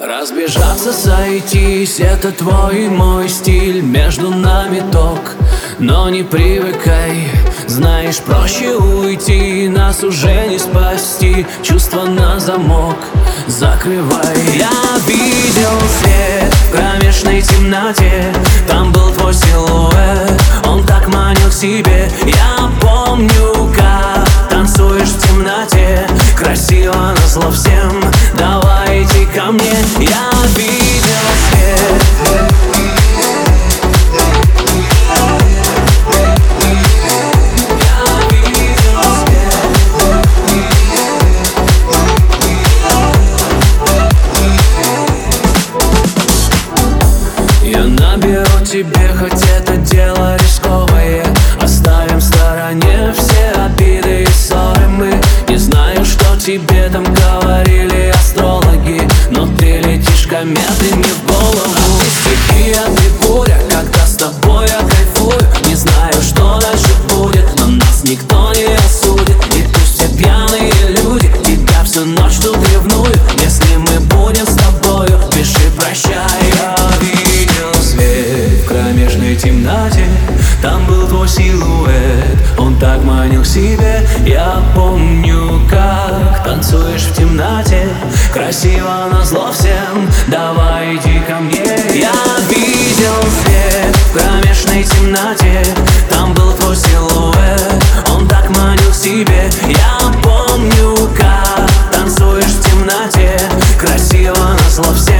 Разбежаться, сойтись, это твой и мой стиль. Между нами ток, но не привыкай. Знаешь, проще уйти, нас уже не спасти. Чувства на замок, закрывай. Я видел свет в кромешной темноте. Там был твой силуэт, он так манил к себе Я видел свет. Я наберу тебе, хоть это дело рисковое летишь кометами в голову. А ты стихия, ты буря, когда с тобой я кайфую. Не знаю, что дальше будет, но нас никто не осудит. И пусть все пьяные люди тебя всю ночь тут ревнуют Если мы будем с тобою, пиши прощай Я видел свет в кромешной темноте Там был твой силуэт, он так манил к себе. Я помню, как танцуешь в темноте Красиво на зло всем, давай иди ко мне. Я видел свет в кромешной темноте. Там был твой силуэт, он так манил к себе. Я помню, как танцуешь в темноте. Красиво на зло всем